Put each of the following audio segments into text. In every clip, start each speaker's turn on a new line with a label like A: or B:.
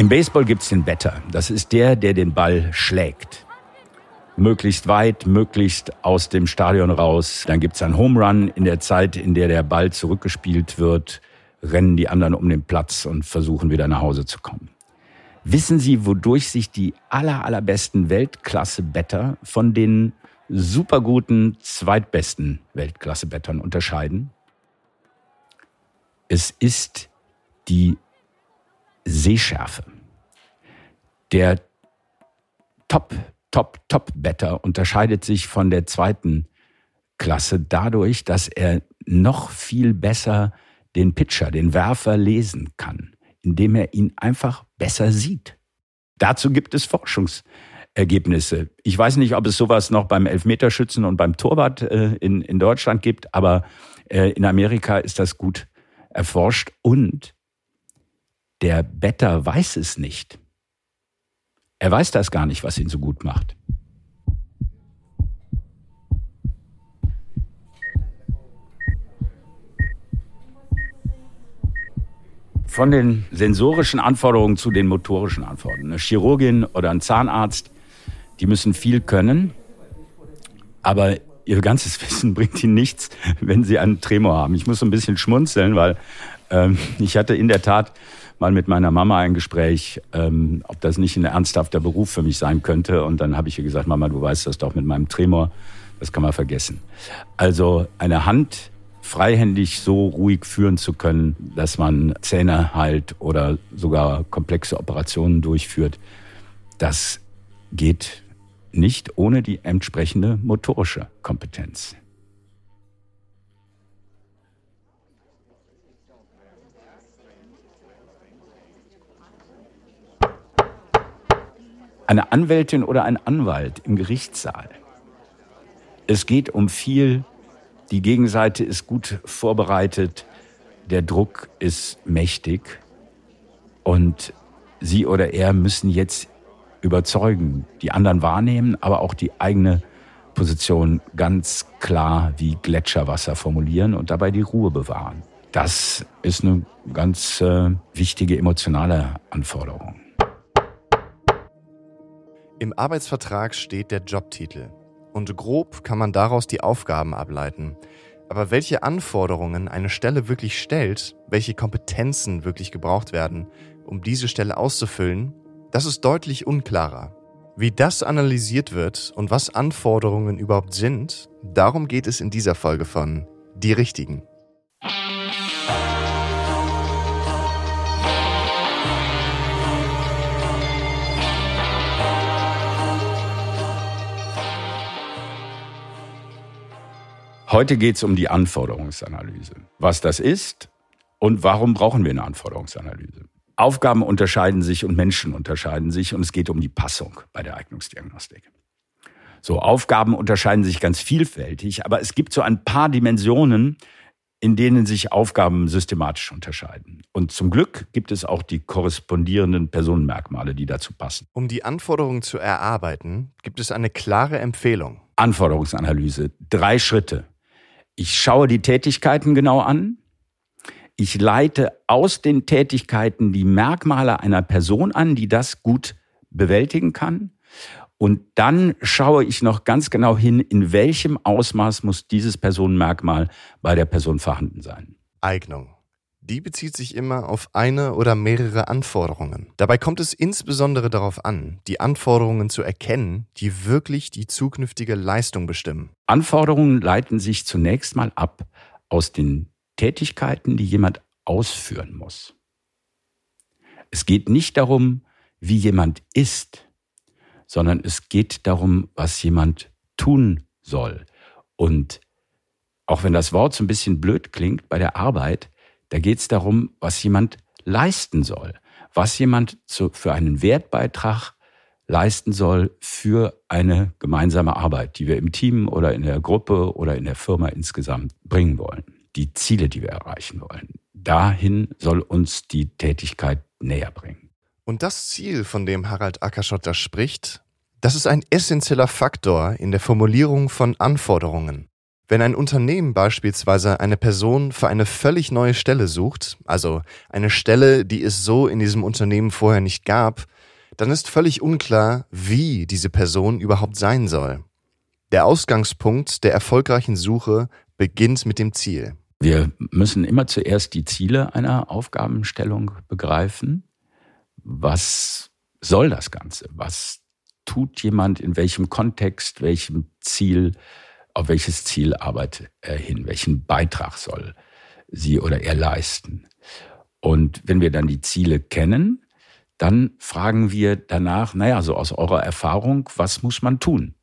A: Im Baseball gibt es den Better. Das ist der, der den Ball schlägt. Möglichst weit, möglichst aus dem Stadion raus. Dann gibt es einen Home Run. In der Zeit, in der der Ball zurückgespielt wird, rennen die anderen um den Platz und versuchen wieder nach Hause zu kommen. Wissen Sie, wodurch sich die aller, allerbesten Weltklasse-Better von den superguten zweitbesten Weltklasse-Bettern unterscheiden? Es ist die Sehschärfe. Der Top, Top, Top-Better unterscheidet sich von der zweiten Klasse dadurch, dass er noch viel besser den Pitcher, den Werfer lesen kann, indem er ihn einfach besser sieht. Dazu gibt es Forschungsergebnisse. Ich weiß nicht, ob es sowas noch beim Elfmeterschützen und beim Torwart äh, in, Deutschland gibt, aber äh, in Amerika ist das gut erforscht und der Better weiß es nicht. Er weiß das gar nicht, was ihn so gut macht. Von den sensorischen Anforderungen zu den motorischen Anforderungen. Eine Chirurgin oder ein Zahnarzt, die müssen viel können, aber ihr ganzes Wissen bringt ihnen nichts, wenn sie einen Tremor haben. Ich muss so ein bisschen schmunzeln, weil ähm, ich hatte in der Tat mal mit meiner Mama ein Gespräch, ähm, ob das nicht ein ernsthafter Beruf für mich sein könnte. Und dann habe ich ihr gesagt, Mama, du weißt das doch mit meinem Tremor, das kann man vergessen. Also eine Hand freihändig so ruhig führen zu können, dass man Zähne heilt oder sogar komplexe Operationen durchführt, das geht nicht ohne die entsprechende motorische Kompetenz. Eine Anwältin oder ein Anwalt im Gerichtssaal. Es geht um viel, die Gegenseite ist gut vorbereitet, der Druck ist mächtig und sie oder er müssen jetzt überzeugen, die anderen wahrnehmen, aber auch die eigene Position ganz klar wie Gletscherwasser formulieren und dabei die Ruhe bewahren. Das ist eine ganz äh, wichtige emotionale Anforderung.
B: Im Arbeitsvertrag steht der Jobtitel. Und grob kann man daraus die Aufgaben ableiten. Aber welche Anforderungen eine Stelle wirklich stellt, welche Kompetenzen wirklich gebraucht werden, um diese Stelle auszufüllen, das ist deutlich unklarer. Wie das analysiert wird und was Anforderungen überhaupt sind, darum geht es in dieser Folge von Die Richtigen.
A: Heute geht es um die Anforderungsanalyse. Was das ist und warum brauchen wir eine Anforderungsanalyse? Aufgaben unterscheiden sich und Menschen unterscheiden sich und es geht um die Passung bei der Eignungsdiagnostik. So, Aufgaben unterscheiden sich ganz vielfältig, aber es gibt so ein paar Dimensionen, in denen sich Aufgaben systematisch unterscheiden. Und zum Glück gibt es auch die korrespondierenden Personenmerkmale, die dazu passen.
B: Um die Anforderungen zu erarbeiten, gibt es eine klare Empfehlung.
A: Anforderungsanalyse. Drei Schritte. Ich schaue die Tätigkeiten genau an. Ich leite aus den Tätigkeiten die Merkmale einer Person an, die das gut bewältigen kann. Und dann schaue ich noch ganz genau hin, in welchem Ausmaß muss dieses Personenmerkmal bei der Person vorhanden sein.
B: Eignung die bezieht sich immer auf eine oder mehrere Anforderungen. Dabei kommt es insbesondere darauf an, die Anforderungen zu erkennen, die wirklich die zukünftige Leistung bestimmen.
A: Anforderungen leiten sich zunächst mal ab aus den Tätigkeiten, die jemand ausführen muss. Es geht nicht darum, wie jemand ist, sondern es geht darum, was jemand tun soll. Und auch wenn das Wort so ein bisschen blöd klingt bei der Arbeit, da geht es darum, was jemand leisten soll, was jemand zu, für einen Wertbeitrag leisten soll für eine gemeinsame Arbeit, die wir im Team oder in der Gruppe oder in der Firma insgesamt bringen wollen. Die Ziele, die wir erreichen wollen. Dahin soll uns die Tätigkeit näher bringen.
B: Und das Ziel, von dem Harald Ackerschotter spricht, das ist ein essentieller Faktor in der Formulierung von Anforderungen. Wenn ein Unternehmen beispielsweise eine Person für eine völlig neue Stelle sucht, also eine Stelle, die es so in diesem Unternehmen vorher nicht gab, dann ist völlig unklar, wie diese Person überhaupt sein soll. Der Ausgangspunkt der erfolgreichen Suche beginnt mit dem Ziel.
A: Wir müssen immer zuerst die Ziele einer Aufgabenstellung begreifen. Was soll das Ganze? Was tut jemand in welchem Kontext, welchem Ziel auf welches Ziel arbeitet er hin, welchen Beitrag soll sie oder er leisten. Und wenn wir dann die Ziele kennen, dann fragen wir danach, naja, so aus eurer Erfahrung, was muss man tun?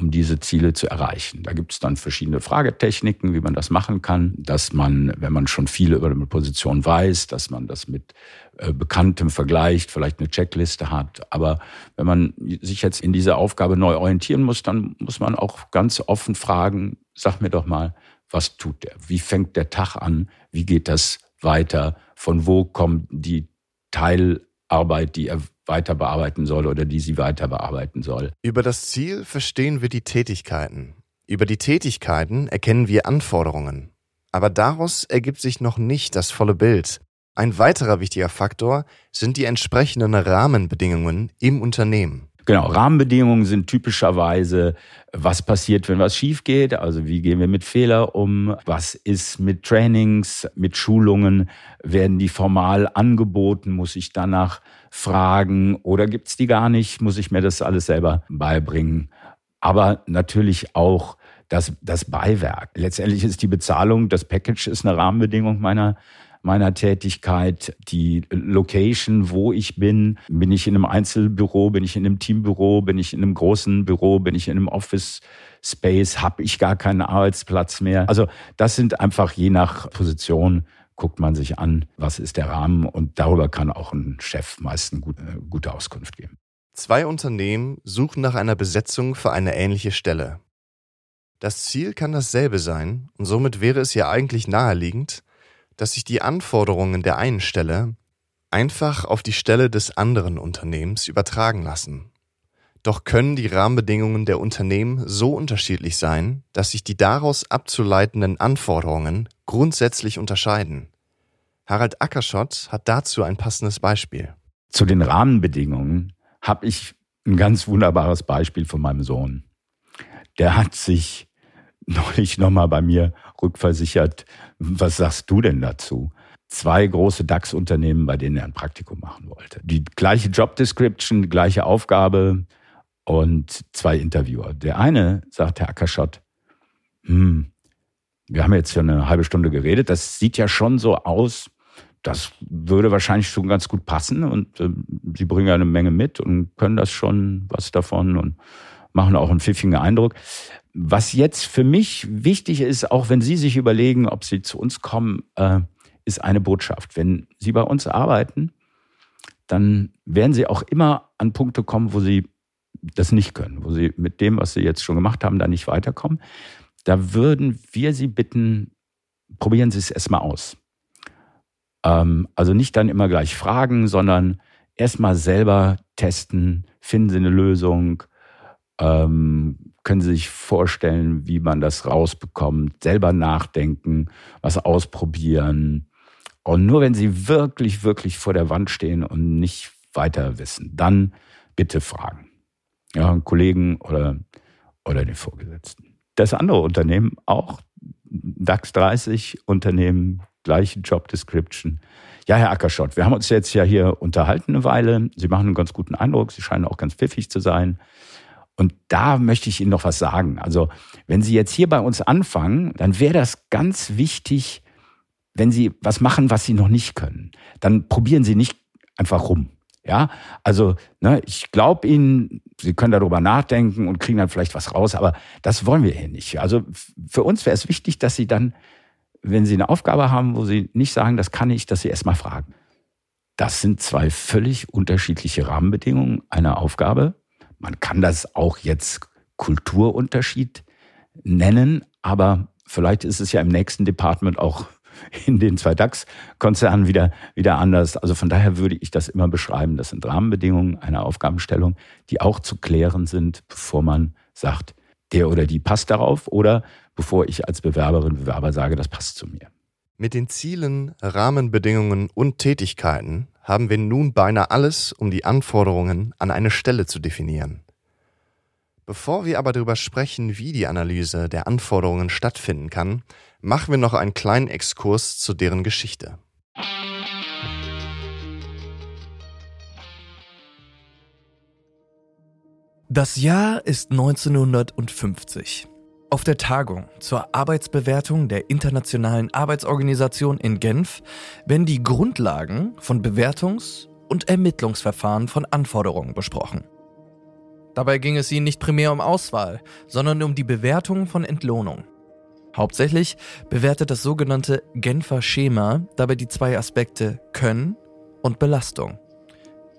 A: Um diese Ziele zu erreichen. Da gibt es dann verschiedene Fragetechniken, wie man das machen kann, dass man, wenn man schon viel über eine Position weiß, dass man das mit äh, Bekanntem vergleicht, vielleicht eine Checkliste hat. Aber wenn man sich jetzt in dieser Aufgabe neu orientieren muss, dann muss man auch ganz offen fragen, sag mir doch mal, was tut der? Wie fängt der Tag an? Wie geht das weiter? Von wo kommen die Teilarbeit, die er weiter bearbeiten soll oder die sie weiter bearbeiten soll.
B: Über das Ziel verstehen wir die Tätigkeiten. Über die Tätigkeiten erkennen wir Anforderungen. Aber daraus ergibt sich noch nicht das volle Bild. Ein weiterer wichtiger Faktor sind die entsprechenden Rahmenbedingungen im Unternehmen.
A: Genau, Rahmenbedingungen sind typischerweise, was passiert, wenn was schief geht, also wie gehen wir mit Fehler um, was ist mit Trainings, mit Schulungen, werden die formal angeboten, muss ich danach fragen? Oder gibt es die gar nicht, muss ich mir das alles selber beibringen. Aber natürlich auch das, das Beiwerk. Letztendlich ist die Bezahlung, das Package ist eine Rahmenbedingung meiner meiner Tätigkeit, die Location, wo ich bin. Bin ich in einem Einzelbüro, bin ich in einem Teambüro, bin ich in einem großen Büro, bin ich in einem Office Space, habe ich gar keinen Arbeitsplatz mehr. Also das sind einfach je nach Position guckt man sich an, was ist der Rahmen und darüber kann auch ein Chef meist eine gute, gute Auskunft geben.
B: Zwei Unternehmen suchen nach einer Besetzung für eine ähnliche Stelle. Das Ziel kann dasselbe sein und somit wäre es ja eigentlich naheliegend, dass sich die Anforderungen der einen Stelle einfach auf die Stelle des anderen Unternehmens übertragen lassen. Doch können die Rahmenbedingungen der Unternehmen so unterschiedlich sein, dass sich die daraus abzuleitenden Anforderungen grundsätzlich unterscheiden. Harald Ackerschott hat dazu ein passendes Beispiel.
A: Zu den Rahmenbedingungen habe ich ein ganz wunderbares Beispiel von meinem Sohn. Der hat sich neulich nochmal bei mir rückversichert. Was sagst du denn dazu? Zwei große DAX-Unternehmen, bei denen er ein Praktikum machen wollte. Die gleiche Job Description, gleiche Aufgabe und zwei Interviewer. Der eine sagt, Herr Ackerschott, hm, wir haben jetzt ja eine halbe Stunde geredet, das sieht ja schon so aus, das würde wahrscheinlich schon ganz gut passen und äh, Sie bringen ja eine Menge mit und können das schon was davon und machen auch einen pfiffigen Eindruck. Was jetzt für mich wichtig ist, auch wenn Sie sich überlegen, ob Sie zu uns kommen, äh, ist eine Botschaft. Wenn Sie bei uns arbeiten, dann werden Sie auch immer an Punkte kommen, wo Sie das nicht können, wo Sie mit dem, was Sie jetzt schon gemacht haben, da nicht weiterkommen. Da würden wir Sie bitten, probieren Sie es erstmal aus. Ähm, also nicht dann immer gleich fragen, sondern erstmal selber testen, finden Sie eine Lösung, ähm, können Sie sich vorstellen, wie man das rausbekommt, selber nachdenken, was ausprobieren. Und nur wenn Sie wirklich, wirklich vor der Wand stehen und nicht weiter wissen, dann bitte fragen. Ja, einen Kollegen oder, oder den Vorgesetzten. Das andere Unternehmen auch, DAX 30 Unternehmen, gleiche Job Description. Ja, Herr Ackerschott, wir haben uns jetzt ja hier unterhalten eine Weile. Sie machen einen ganz guten Eindruck. Sie scheinen auch ganz pfiffig zu sein. Und da möchte ich Ihnen noch was sagen. Also, wenn Sie jetzt hier bei uns anfangen, dann wäre das ganz wichtig, wenn Sie was machen, was Sie noch nicht können. Dann probieren Sie nicht einfach rum. Ja, also ne, ich glaube Ihnen, Sie können darüber nachdenken und kriegen dann vielleicht was raus, aber das wollen wir hier nicht. Also für uns wäre es wichtig, dass Sie dann, wenn Sie eine Aufgabe haben, wo Sie nicht sagen, das kann ich, dass Sie erstmal fragen. Das sind zwei völlig unterschiedliche Rahmenbedingungen einer Aufgabe. Man kann das auch jetzt Kulturunterschied nennen, aber vielleicht ist es ja im nächsten Department auch in den zwei DAX-Konzernen wieder, wieder anders. Also von daher würde ich das immer beschreiben. Das sind Rahmenbedingungen einer Aufgabenstellung, die auch zu klären sind, bevor man sagt, der oder die passt darauf oder bevor ich als Bewerberin, Bewerber sage, das passt zu mir.
B: Mit den Zielen, Rahmenbedingungen und Tätigkeiten haben wir nun beinahe alles, um die Anforderungen an eine Stelle zu definieren. Bevor wir aber darüber sprechen, wie die Analyse der Anforderungen stattfinden kann, machen wir noch einen kleinen Exkurs zu deren Geschichte.
C: Das Jahr ist 1950. Auf der Tagung zur Arbeitsbewertung der Internationalen Arbeitsorganisation in Genf werden die Grundlagen von Bewertungs- und Ermittlungsverfahren von Anforderungen besprochen. Dabei ging es ihnen nicht primär um Auswahl, sondern um die Bewertung von Entlohnung. Hauptsächlich bewertet das sogenannte Genfer Schema dabei die zwei Aspekte Können und Belastung.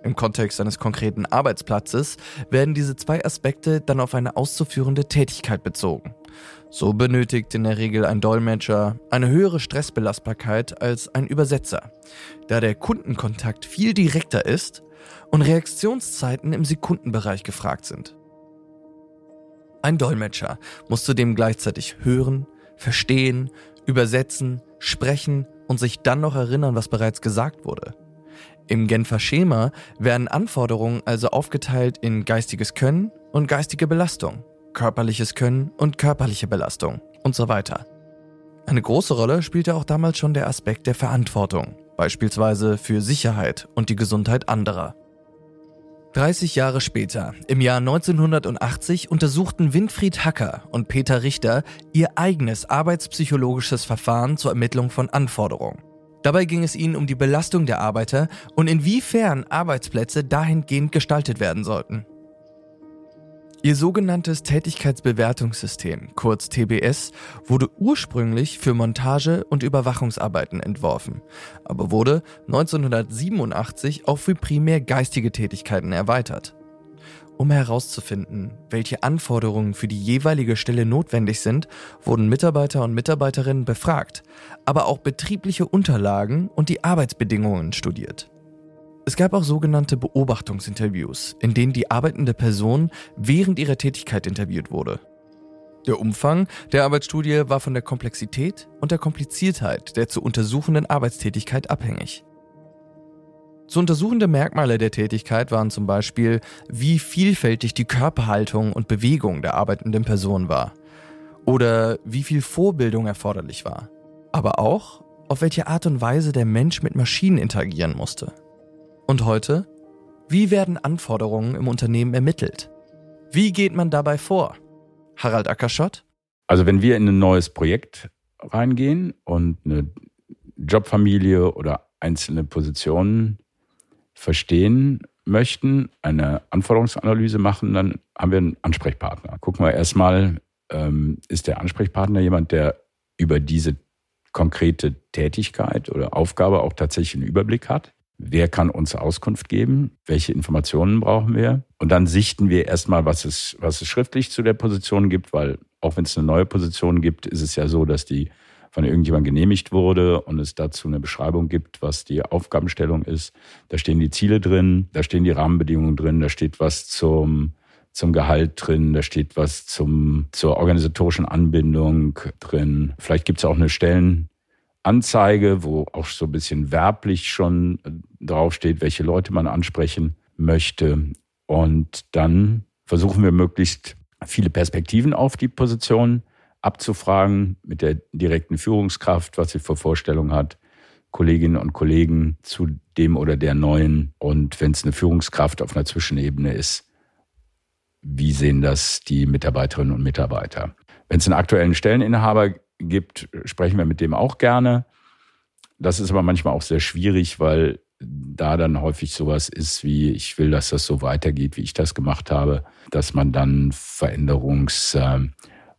C: Im Kontext eines konkreten Arbeitsplatzes werden diese zwei Aspekte dann auf eine auszuführende Tätigkeit bezogen. So benötigt in der Regel ein Dolmetscher eine höhere Stressbelastbarkeit als ein Übersetzer, da der Kundenkontakt viel direkter ist und Reaktionszeiten im Sekundenbereich gefragt sind. Ein Dolmetscher muss zudem gleichzeitig hören, verstehen, übersetzen, sprechen und sich dann noch erinnern, was bereits gesagt wurde. Im Genfer Schema werden Anforderungen also aufgeteilt in geistiges Können und geistige Belastung, körperliches Können und körperliche Belastung und so weiter. Eine große Rolle spielte auch damals schon der Aspekt der Verantwortung, beispielsweise für Sicherheit und die Gesundheit anderer. 30 Jahre später, im Jahr 1980, untersuchten Winfried Hacker und Peter Richter ihr eigenes arbeitspsychologisches Verfahren zur Ermittlung von Anforderungen. Dabei ging es ihnen um die Belastung der Arbeiter und inwiefern Arbeitsplätze dahingehend gestaltet werden sollten. Ihr sogenanntes Tätigkeitsbewertungssystem, kurz TBS, wurde ursprünglich für Montage- und Überwachungsarbeiten entworfen, aber wurde 1987 auch für primär geistige Tätigkeiten erweitert. Um herauszufinden, welche Anforderungen für die jeweilige Stelle notwendig sind, wurden Mitarbeiter und Mitarbeiterinnen befragt, aber auch betriebliche Unterlagen und die Arbeitsbedingungen studiert. Es gab auch sogenannte Beobachtungsinterviews, in denen die arbeitende Person während ihrer Tätigkeit interviewt wurde. Der Umfang der Arbeitsstudie war von der Komplexität und der Kompliziertheit der zu untersuchenden Arbeitstätigkeit abhängig. Zu untersuchende Merkmale der Tätigkeit waren zum Beispiel, wie vielfältig die Körperhaltung und Bewegung der arbeitenden Person war oder wie viel Vorbildung erforderlich war, aber auch, auf welche Art und Weise der Mensch mit Maschinen interagieren musste. Und heute? Wie werden Anforderungen im Unternehmen ermittelt? Wie geht man dabei vor? Harald Ackerschott?
A: Also wenn wir in ein neues Projekt reingehen und eine Jobfamilie oder einzelne Positionen verstehen möchten, eine Anforderungsanalyse machen, dann haben wir einen Ansprechpartner. Gucken wir erstmal, ähm, ist der Ansprechpartner jemand, der über diese konkrete Tätigkeit oder Aufgabe auch tatsächlich einen Überblick hat? Wer kann uns Auskunft geben? Welche Informationen brauchen wir? Und dann sichten wir erstmal, was es, was es schriftlich zu der Position gibt, weil auch wenn es eine neue Position gibt, ist es ja so, dass die von irgendjemandem genehmigt wurde und es dazu eine Beschreibung gibt, was die Aufgabenstellung ist. Da stehen die Ziele drin, da stehen die Rahmenbedingungen drin, da steht was zum, zum Gehalt drin, da steht was zum, zur organisatorischen Anbindung drin. Vielleicht gibt es auch eine Stellen, Anzeige, wo auch so ein bisschen werblich schon äh, draufsteht, welche Leute man ansprechen möchte. Und dann versuchen wir möglichst viele Perspektiven auf die Position abzufragen mit der direkten Führungskraft, was sie für Vorstellungen hat, Kolleginnen und Kollegen zu dem oder der neuen. Und wenn es eine Führungskraft auf einer Zwischenebene ist, wie sehen das die Mitarbeiterinnen und Mitarbeiter? Wenn es einen aktuellen Stelleninhaber gibt, sprechen wir mit dem auch gerne. Das ist aber manchmal auch sehr schwierig, weil da dann häufig sowas ist wie, ich will, dass das so weitergeht, wie ich das gemacht habe, dass man dann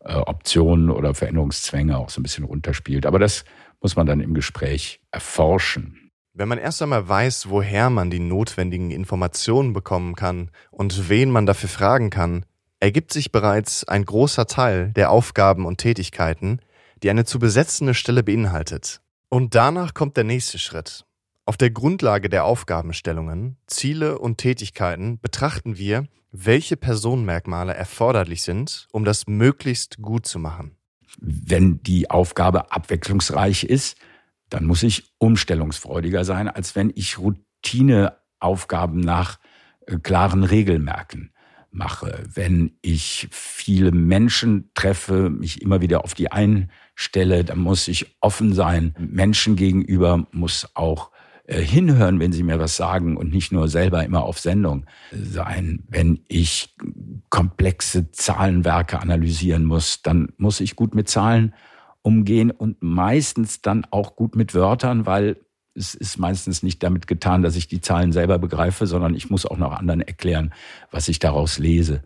A: Veränderungsoptionen oder Veränderungszwänge auch so ein bisschen runterspielt. Aber das muss man dann im Gespräch erforschen.
B: Wenn man erst einmal weiß, woher man die notwendigen Informationen bekommen kann und wen man dafür fragen kann, ergibt sich bereits ein großer Teil der Aufgaben und Tätigkeiten, die eine zu besetzende Stelle beinhaltet. Und danach kommt der nächste Schritt. Auf der Grundlage der Aufgabenstellungen, Ziele und Tätigkeiten betrachten wir, welche Personenmerkmale erforderlich sind, um das möglichst gut zu machen.
A: Wenn die Aufgabe abwechslungsreich ist, dann muss ich umstellungsfreudiger sein, als wenn ich Routineaufgaben nach äh, klaren Regelmerken mache. Wenn ich viele Menschen treffe, mich immer wieder auf die einstelle, dann muss ich offen sein. Menschen gegenüber muss auch hinhören, wenn sie mir was sagen und nicht nur selber immer auf Sendung sein. Wenn ich komplexe Zahlenwerke analysieren muss, dann muss ich gut mit Zahlen umgehen und meistens dann auch gut mit Wörtern, weil es ist meistens nicht damit getan, dass ich die Zahlen selber begreife, sondern ich muss auch noch anderen erklären, was ich daraus lese.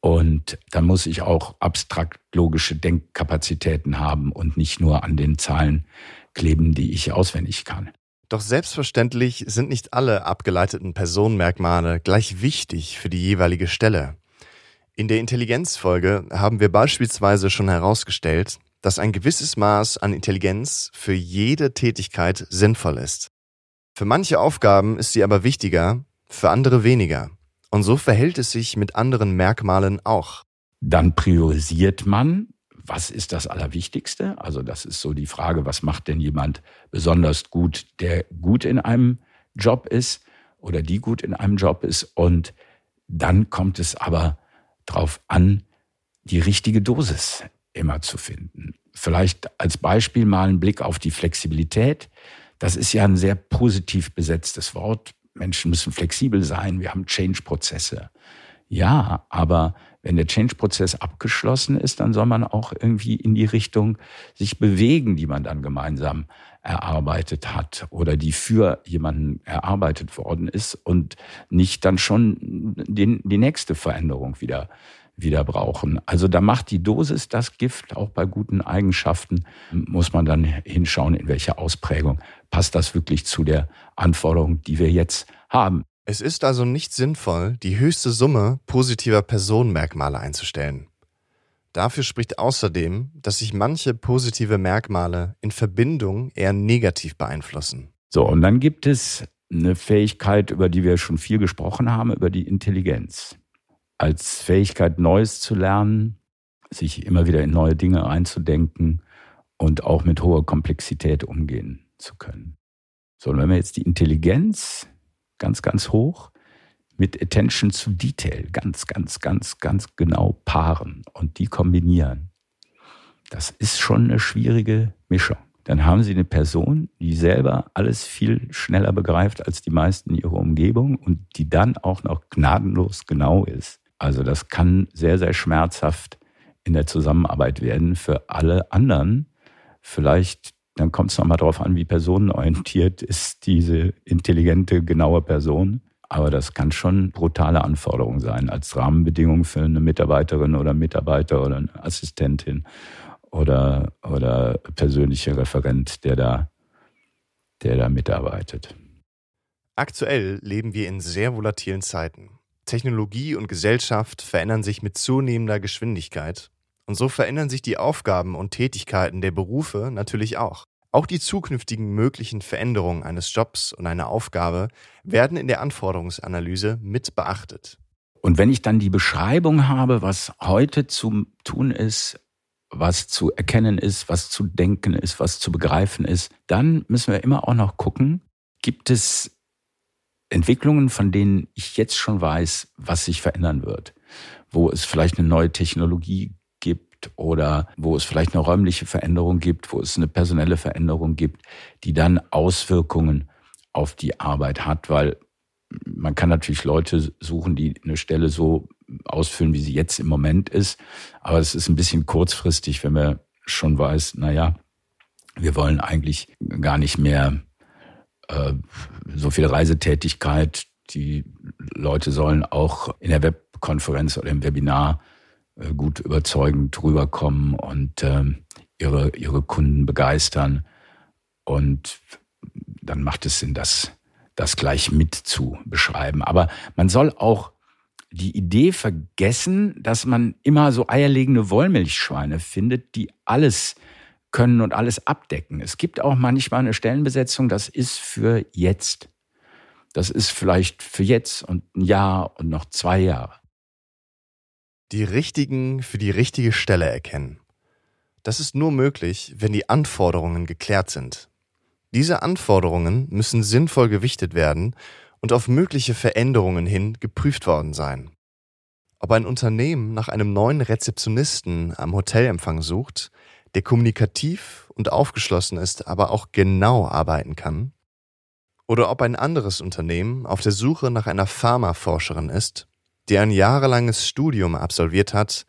A: Und dann muss ich auch abstrakt logische Denkkapazitäten haben und nicht nur an den Zahlen kleben, die ich auswendig kann.
B: Doch selbstverständlich sind nicht alle abgeleiteten Personenmerkmale gleich wichtig für die jeweilige Stelle. In der Intelligenzfolge haben wir beispielsweise schon herausgestellt, dass ein gewisses Maß an Intelligenz für jede Tätigkeit sinnvoll ist. Für manche Aufgaben ist sie aber wichtiger, für andere weniger. Und so verhält es sich mit anderen Merkmalen auch.
A: Dann priorisiert man was ist das Allerwichtigste? Also das ist so die Frage, was macht denn jemand besonders gut, der gut in einem Job ist oder die gut in einem Job ist. Und dann kommt es aber darauf an, die richtige Dosis immer zu finden. Vielleicht als Beispiel mal ein Blick auf die Flexibilität. Das ist ja ein sehr positiv besetztes Wort. Menschen müssen flexibel sein. Wir haben Change-Prozesse. Ja, aber wenn der Change-Prozess abgeschlossen ist, dann soll man auch irgendwie in die Richtung sich bewegen, die man dann gemeinsam erarbeitet hat oder die für jemanden erarbeitet worden ist und nicht dann schon den, die nächste Veränderung wieder, wieder brauchen. Also da macht die Dosis das Gift, auch bei guten Eigenschaften muss man dann hinschauen, in welcher Ausprägung passt das wirklich zu der Anforderung, die wir jetzt haben.
B: Es ist also nicht sinnvoll, die höchste Summe positiver Personenmerkmale einzustellen. Dafür spricht außerdem, dass sich manche positive Merkmale in Verbindung eher negativ beeinflussen.
A: So, und dann gibt es eine Fähigkeit, über die wir schon viel gesprochen haben, über die Intelligenz. Als Fähigkeit, Neues zu lernen, sich immer wieder in neue Dinge einzudenken und auch mit hoher Komplexität umgehen zu können. So, und wenn wir jetzt die Intelligenz ganz, ganz hoch mit Attention to Detail ganz, ganz, ganz, ganz genau paaren und die kombinieren. Das ist schon eine schwierige Mischung. Dann haben Sie eine Person, die selber alles viel schneller begreift als die meisten in ihrer Umgebung und die dann auch noch gnadenlos genau ist. Also das kann sehr, sehr schmerzhaft in der Zusammenarbeit werden für alle anderen. Vielleicht dann kommt es nochmal darauf an, wie personenorientiert ist diese intelligente, genaue Person. Aber das kann schon brutale Anforderung sein als Rahmenbedingung für eine Mitarbeiterin oder Mitarbeiter oder eine Assistentin oder, oder persönlicher Referent, der da, der da mitarbeitet.
B: Aktuell leben wir in sehr volatilen Zeiten. Technologie und Gesellschaft verändern sich mit zunehmender Geschwindigkeit und so verändern sich die Aufgaben und Tätigkeiten der Berufe natürlich auch. Auch die zukünftigen möglichen Veränderungen eines Jobs und einer Aufgabe werden in der Anforderungsanalyse mit beachtet.
A: Und wenn ich dann die Beschreibung habe, was heute zu tun ist, was zu erkennen ist, was zu denken ist, was zu begreifen ist, dann müssen wir immer auch noch gucken, gibt es Entwicklungen, von denen ich jetzt schon weiß, was sich verändern wird, wo es vielleicht eine neue Technologie gibt oder wo es vielleicht eine räumliche Veränderung gibt, wo es eine personelle Veränderung gibt, die dann Auswirkungen auf die Arbeit hat, weil man kann natürlich Leute suchen, die eine Stelle so ausfüllen, wie sie jetzt im Moment ist, aber es ist ein bisschen kurzfristig, wenn man schon weiß, naja, wir wollen eigentlich gar nicht mehr äh, so viel Reisetätigkeit. Die Leute sollen auch in der Webkonferenz oder im Webinar gut überzeugend rüberkommen und äh, ihre, ihre Kunden begeistern. Und dann macht es Sinn, das, das gleich mit zu beschreiben. Aber man soll auch die Idee vergessen, dass man immer so eierlegende Wollmilchschweine findet, die alles können und alles abdecken. Es gibt auch manchmal eine Stellenbesetzung, das ist für jetzt. Das ist vielleicht für jetzt und ein Jahr und noch zwei Jahre.
B: Die richtigen für die richtige Stelle erkennen. Das ist nur möglich, wenn die Anforderungen geklärt sind. Diese Anforderungen müssen sinnvoll gewichtet werden und auf mögliche Veränderungen hin geprüft worden sein. Ob ein Unternehmen nach einem neuen Rezeptionisten am Hotelempfang sucht, der kommunikativ und aufgeschlossen ist, aber auch genau arbeiten kann, oder ob ein anderes Unternehmen auf der Suche nach einer Pharmaforscherin ist, die ein jahrelanges Studium absolviert hat,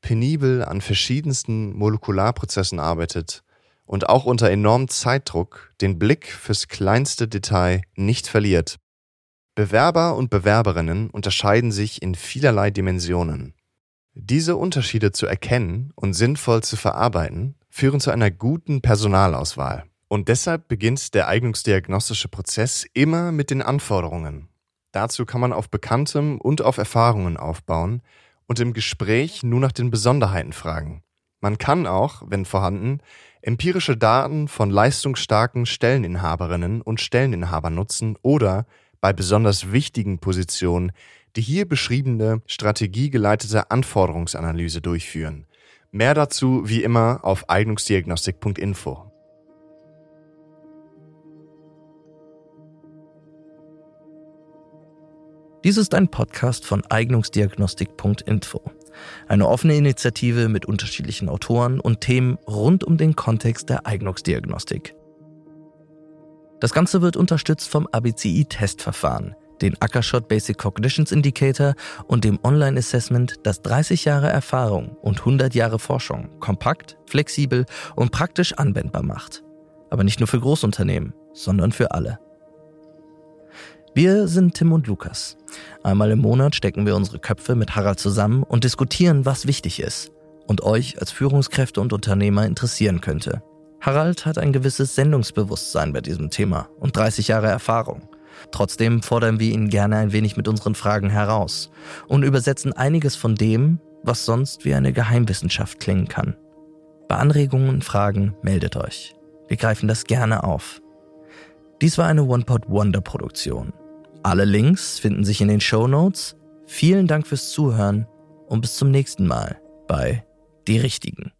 B: penibel an verschiedensten Molekularprozessen arbeitet und auch unter enormem Zeitdruck den Blick fürs kleinste Detail nicht verliert Bewerber und Bewerberinnen unterscheiden sich in vielerlei Dimensionen. Diese Unterschiede zu erkennen und sinnvoll zu verarbeiten, führen zu einer guten Personalauswahl. Und deshalb beginnt der eignungsdiagnostische Prozess immer mit den Anforderungen. Dazu kann man auf Bekanntem und auf Erfahrungen aufbauen und im Gespräch nur nach den Besonderheiten fragen. Man kann auch, wenn vorhanden, empirische Daten von leistungsstarken Stelleninhaberinnen und Stelleninhabern nutzen oder bei besonders wichtigen Positionen die hier beschriebene strategiegeleitete Anforderungsanalyse durchführen. Mehr dazu wie immer auf eignungsdiagnostik.info.
C: Dies ist ein Podcast von eignungsdiagnostik.info, eine offene Initiative mit unterschiedlichen Autoren und Themen rund um den Kontext der Eignungsdiagnostik. Das Ganze wird unterstützt vom ABCI-Testverfahren, den Ackershot Basic Cognitions Indicator und dem Online-Assessment, das 30 Jahre Erfahrung und 100 Jahre Forschung kompakt, flexibel und praktisch anwendbar macht. Aber nicht nur für Großunternehmen, sondern für alle. Wir sind Tim und Lukas. Einmal im Monat stecken wir unsere Köpfe mit Harald zusammen und diskutieren, was wichtig ist und euch als Führungskräfte und Unternehmer interessieren könnte. Harald hat ein gewisses Sendungsbewusstsein bei diesem Thema und 30 Jahre Erfahrung. Trotzdem fordern wir ihn gerne ein wenig mit unseren Fragen heraus und übersetzen einiges von dem, was sonst wie eine Geheimwissenschaft klingen kann. Bei Anregungen und Fragen meldet euch. Wir greifen das gerne auf. Dies war eine One-Pot Wonder Produktion. Alle Links finden sich in den Show Notes. Vielen Dank fürs Zuhören und bis zum nächsten Mal bei Die Richtigen.